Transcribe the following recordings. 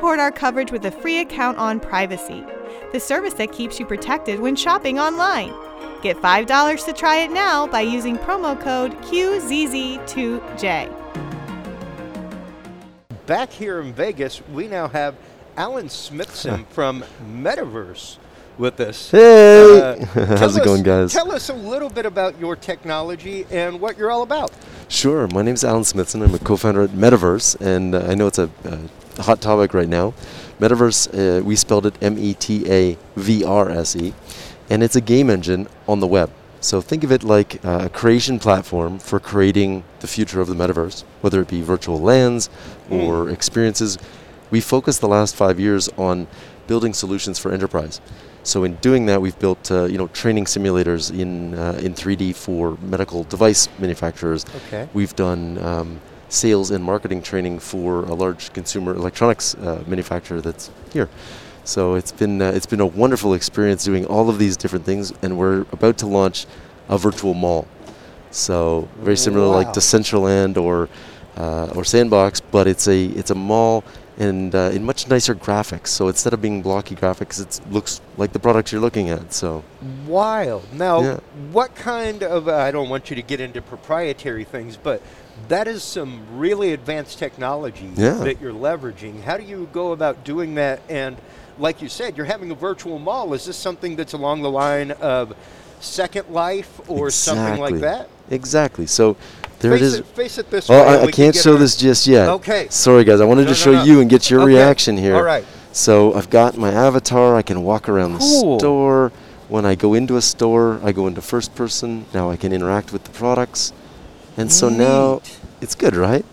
support our coverage with a free account on Privacy, the service that keeps you protected when shopping online. Get $5 to try it now by using promo code QZZ2J. Back here in Vegas, we now have Alan Smithson from MetaVRse with us. Hey! Uh, How's tell it going, us- guys? Tell us a little bit about your technology and what you're all about. Sure. My name is Alan Smithson. I'm a co-founder at MetaVRse, and uh, I know it's a, a hot topic right now. MetaVRse, uh, we spelled it M-E-T-A-V-R-S-E, and it's a game engine on the web. So think of it like uh, a creation platform for creating the future of the metaverse, whether it be virtual lands or experiences. We focused the last five years on building solutions for enterprise. So in doing that, we've built uh, you know training simulators in uh, in 3D for medical device manufacturers. Okay. We've done um, sales and marketing training for a large consumer electronics uh, manufacturer that's here. So it's been uh, it's been a wonderful experience doing all of these different things, and we're about to launch a virtual mall. So very similar Wow. like to Decentraland or uh, or Sandbox, but it's a it's a mall and uh, in much nicer graphics. So instead of being blocky graphics, it looks like the product you're looking at. So Wild. Now, Yeah. what kind of, uh, I don't want you to get into proprietary things, but that is some really advanced technology Yeah. that you're leveraging. How do you go about doing that? And like you said, you're having a virtual mall. Is this something that's along the line of Second Life or something like that? Exactly. So there face it is. It, face it this Well, way. I, I can can't get show this just yet. Okay. Sorry, guys. I wanted No, to no, show no. you and get your Okay. reaction here. All right. So I've got my avatar. I can walk around Cool. the store. When I go into a store, I go into first person. Now I can interact with the products. And so now it's good, right?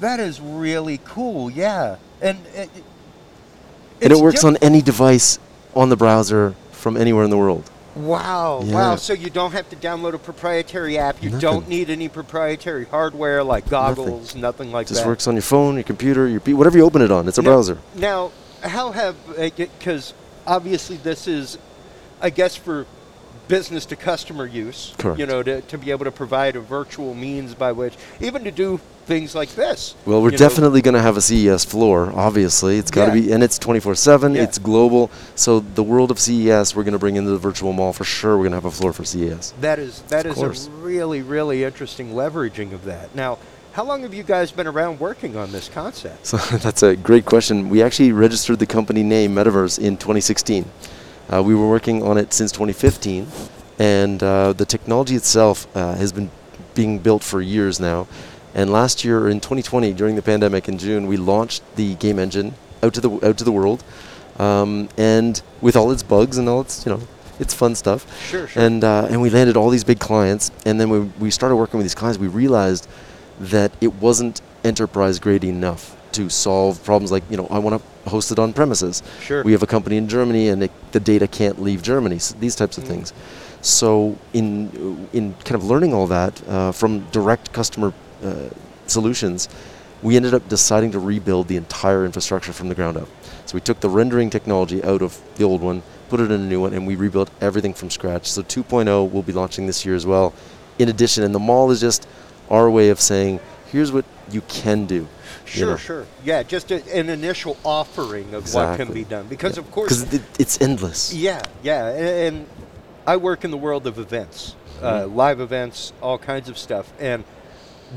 That is really cool. Yeah. And it, and it works on any device on the browser from anywhere in the world. Wow, Yeah. wow. So you don't have to download a proprietary app. You Nothing. don't need any proprietary hardware like goggles, nothing, like Just that. works on your phone, your computer, your P- whatever you open it on. It's a Now- browser. Now, how have, because obviously this is, I guess, for business to customer use, Correct. you know, to, to be able to provide a virtual means by which, even to do things like this. Well, we're definitely going to have a CES floor. Obviously, it's got to Yeah. be, and it's 24/7. It's global. So the world of CES, we're going to bring into the virtual mall for sure. We're going to have a floor for CES. That is that Of is course. a really really interesting leveraging of that. Now, how long have you guys been around working on this concept? So that's a great question. We actually registered the company name MetaVRse in 2016. Uh, we were working on it since 2015, and uh, the technology itself uh, has been being built for years now. And last year, in 2020, during the pandemic in June, we launched the game engine out to the out to the world, um, and with all its bugs and all its you know its fun stuff. Sure, sure. And uh, and we landed all these big clients, and then when we started working with these clients, we realized that it wasn't enterprise grade enough to solve problems like you know I want to host it on premises. Sure. We have a company in Germany, and it, the data can't leave Germany. So these types of Mm. things. So in in kind of learning all that uh, from direct customer uh, solutions, we ended up deciding to rebuild the entire infrastructure from the ground up. So we took the rendering technology out of the old one, put it in a new one, and we rebuilt everything from scratch. So 2.0 will be launching this year as well. In addition, and the mall is just our way of saying, here's what you can do. Sure, know. sure. Yeah, just a, an initial offering of what can be done. Because, of course, Because it, it's endless. yeah, yeah. a- And, I work in the world of events, uh, Mm-hmm. live events, all kinds of stuff. And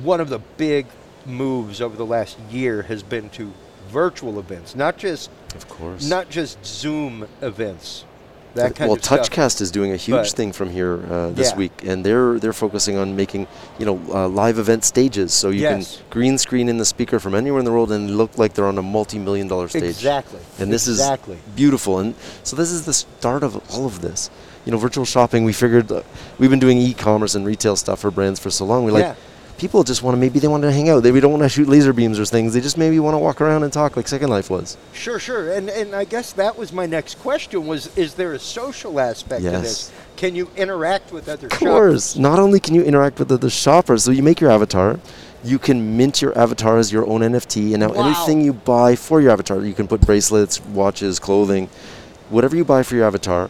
one of the big moves over the last year has been to virtual events, not just Of course. not just Zoom events. That kind well, of stuff. TouchCast is doing a huge But- thing from here uh, this Yeah. week, and they're they're focusing on making you know uh, live event stages, so you Yes. can green screen in the speaker from anywhere in the world and look like they're on a multi-million dollar stage. Exactly. And this exactly. is beautiful, and so this is the start of all of this. You know, virtual shopping. We figured uh, we've been doing e-commerce and retail stuff for brands for so long. We like Yeah. People just want to maybe they want to hang out. They don't want to shoot laser beams or things. They just maybe want to walk around and talk like Second Life was. Sure, sure. And and I guess that was my next question was is there a social aspect to this? Yes. Can you interact with other Of course. Not only can you interact with the, the shoppers, so you make your avatar, you can mint your avatar as your own NFT, and now Wow. anything you buy for your avatar, you can put bracelets, watches, clothing, whatever you buy for your avatar,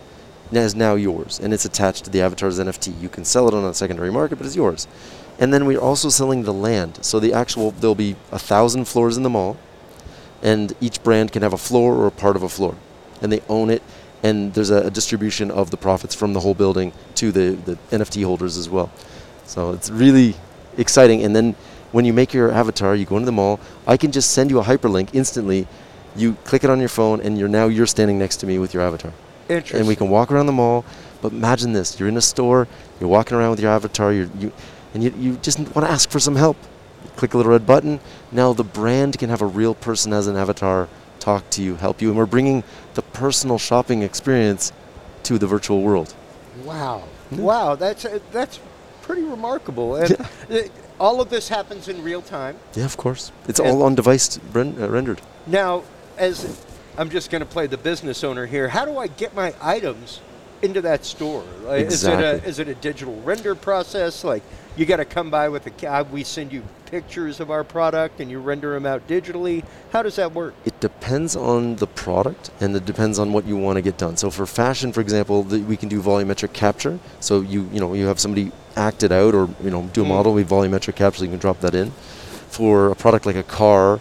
is now yours, and it's attached to the avatar's NFT. You can sell it on a secondary market, but it's yours. And then we're also selling the land. So the actual there'll be a thousand floors in the mall, and each brand can have a floor or a part of a floor, and they own it. And there's a, a distribution of the profits from the whole building to the, the NFT holders as well. So it's really exciting. And then when you make your avatar, you go into the mall. I can just send you a hyperlink instantly. You click it on your phone, and you're now you're standing next to me with your avatar Interesting. and we can walk around the mall. But imagine this: you're in a store, you're walking around with your avatar, you're, you, and you, you just want to ask for some help. Click a little red button. Now the brand can have a real person as an avatar talk to you, help you, and we're bringing the personal shopping experience to the virtual world. Wow. Wow, that's uh, that's pretty remarkable. And uh, all of this happens in real time. Yeah, of course. It's And- all on device ren- uh, rendered. Now, as I'm just going to play the business owner here, how do I get my items into that store? Like, Is it a is it a digital render process? Like you got to come by with a ca- we send you pictures of our product and you render them out digitally. How does that work? It depends on the product and it depends on what you want to get done. So for fashion, for example, the, we can do volumetric capture. So you you know you have somebody act it out or you know do a Mm. model, we volumetric capture. So you can drop that in. For a product like a car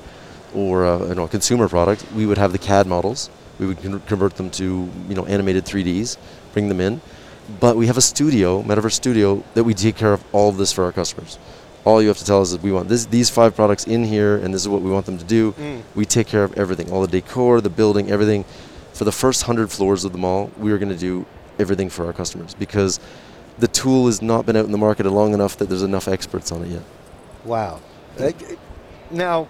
or a, you know, a consumer product, we would have the CAD models. We would con- convert them to you know animated 3ds, bring them in. But we have a studio, MetaVRse Studio, that we take care of all of this for our customers. All you have to tell us is we want this, these five products in here, and this is what we want them to do. Mm. We take care of everything, all the decor, the building, everything. For the first hundred floors of the mall, we are going to do everything for our customers because the tool has not been out in the market long enough that there's enough experts on it yet. Wow. Uh, now,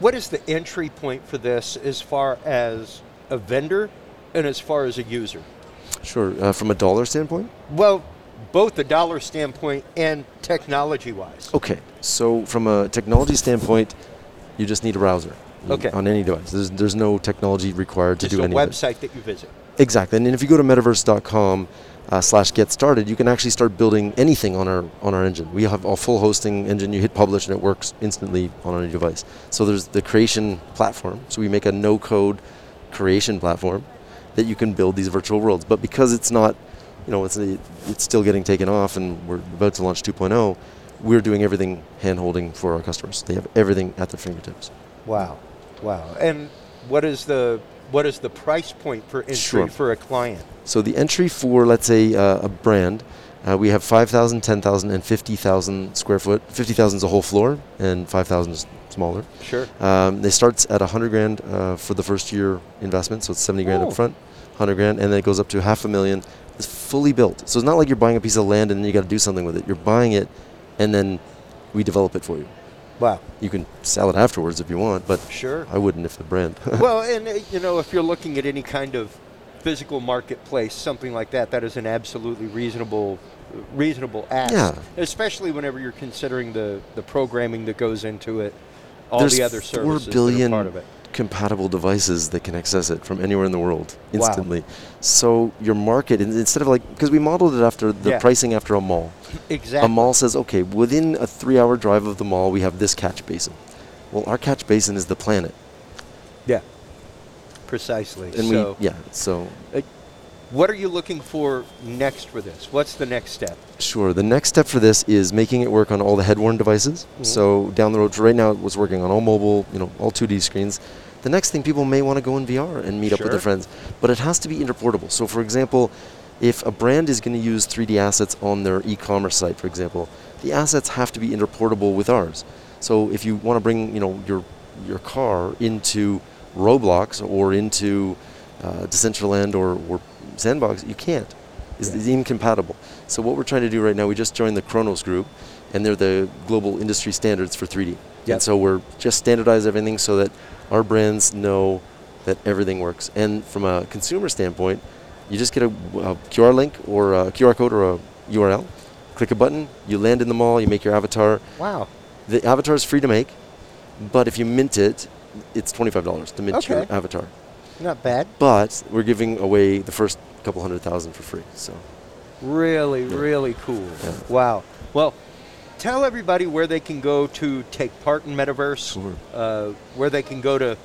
what is the entry point for this as far as a vendor and as far as a user? Sure. Uh, from a dollar standpoint. Well, both the dollar standpoint and technology wise. Okay. So from a technology standpoint, you just need a browser. Okay. On any device. There's, there's no technology required to Just do any website that you visit. Exactly. And if you go to metavrse.com uh, slash get started, you can actually start building anything on our on our engine. We have a full hosting engine. You hit publish and it works instantly on any device. So there's the creation platform. So we make a no code creation platform that you can build these virtual worlds. But because it's not, you know, it's a, it's still getting taken off and we're about to launch 2.0, we're doing everything hand holding for our customers. They have everything at their fingertips. Wow. Wow. And what is the what is the price point for entry Sure. for a client? So the entry for, let's say, uh, a brand, uh, we have 5,000, 10,000, and 50,000 square foot. 50,000 is a whole floor, and 5,000 is smaller. Sure. Um, they starts at 100 grand uh, for the first year investment, so it's 70 grand Oh. up front, 100 grand, and then it goes up to half a million. It's fully built. So it's not like you're buying a piece of land and then you got to do something with it. You're buying it, and then we develop it for you. Wow. You can sell it afterwards if you want, but Sure. I wouldn't if the brand. well, and uh, you know, if you're looking at any kind of physical marketplace, something like that, that is an absolutely reasonable, reasonable ask. Yeah. Especially whenever you're considering the the programming that goes into it, all There's the other four services billion that are part of it. Compatible devices that can access it from anywhere in the world Wow. instantly. So your market, instead of like, because we modeled it after the Yeah. pricing after a mall. Exactly. A mall says, okay, within a three-hour drive of the mall, we have this catch basin. Well, our catch basin is the planet, Yeah. Precisely. and so, we yeah. So what are you looking for next for this? What's the next step? Sure. The next step for this is making it work on all the head-worn devices. Mhm. So down the road, right now it was working on all mobile, you know, all 2D screens. The next thing people may want to go in VR and meet up with their friends, but it has to be interportable. So for example, if a brand is going to use 3D assets on their e-commerce site, for example, the assets have to be interportable with ours. So if you want to bring, you know, your your car into Roblox or into uh, Decentraland or, or Sandbox, you can't. It's, Yeah. it's incompatible. So what we're trying to do right now, we just joined the Khronos group, and they're the global industry standards for 3D. Yep. And so we're just standardize everything so that our brands know that everything works. And from a consumer standpoint, you just get a, a QR link or a QR code or a URL, click a button, you land in the mall, you make your avatar. Wow. The avatar is free to make, but if you mint it, it's $25 to mint your Okay. avatar. Not bad. But we're giving away the first couple hundred thousand for free. So Really, Yeah. really cool. Yeah. Wow. Well, tell everybody where they can go to take part in MetaVRse. Sure. Uh, where they can go to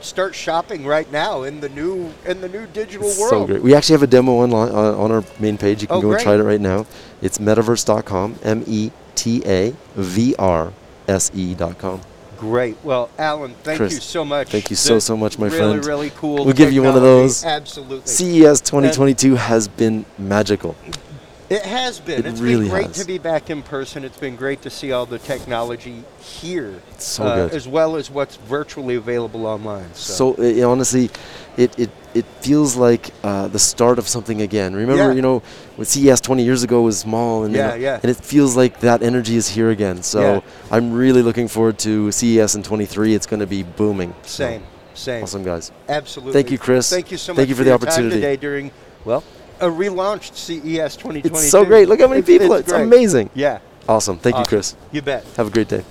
start shopping right now in the new in the new digital It's world. So great. We actually have a demo online uh, on our main page. You can Oh, go and try it right now. It's metavrse.com, M E T A V R S E.com. Great. Well, Alan, thank Chris, you so much. thank you so, so much, my really, friend. Really, cool. We'll give you one of those. Absolutely. CES 2022 has been magical. It has been. It has really been great has. to be back in person. It's been great to see all the technology here, so uh, good. as well as what's virtually available online. So, So it, honestly, it, it, it feels like uh, the start of something again. Remember, Yeah. you know, when CES 20 years ago was small, and you Yeah, know, yeah. and it feels like that energy is here again. So Yeah. I'm really looking forward to CES in 23. It's going to be booming. So, same, same. Awesome, guys. Absolutely. Thank you, Chris. Thank you so much Thank you for for the opportunity. today during well a relaunched CES 2022. It's so great. Look how many people. It's, great. amazing. Yeah. Awesome. Thank you, Chris. You bet. Have a great day.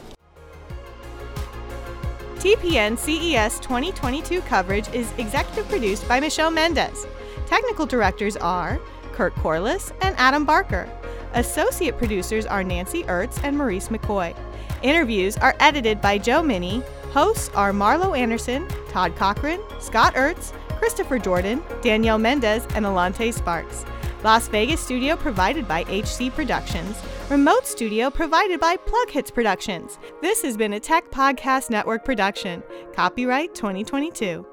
TPN CES 2022 coverage is executive produced by Michelle Mendez. Technical directors are Kurt Corliss and Adam Barker. Associate producers are Nancy Ertz and Maurice McCoy. Interviews are edited by Joe Minnie. Hosts are Marlo Anderson, Todd Cochran, Scott Ertz, Christopher Jordan, Danielle Mendez, and Alante Sparks. Las Vegas studio provided by HC Productions. Remote studio provided by Plug Hits Productions. This has been a Tech Podcast Network production. Copyright 2022.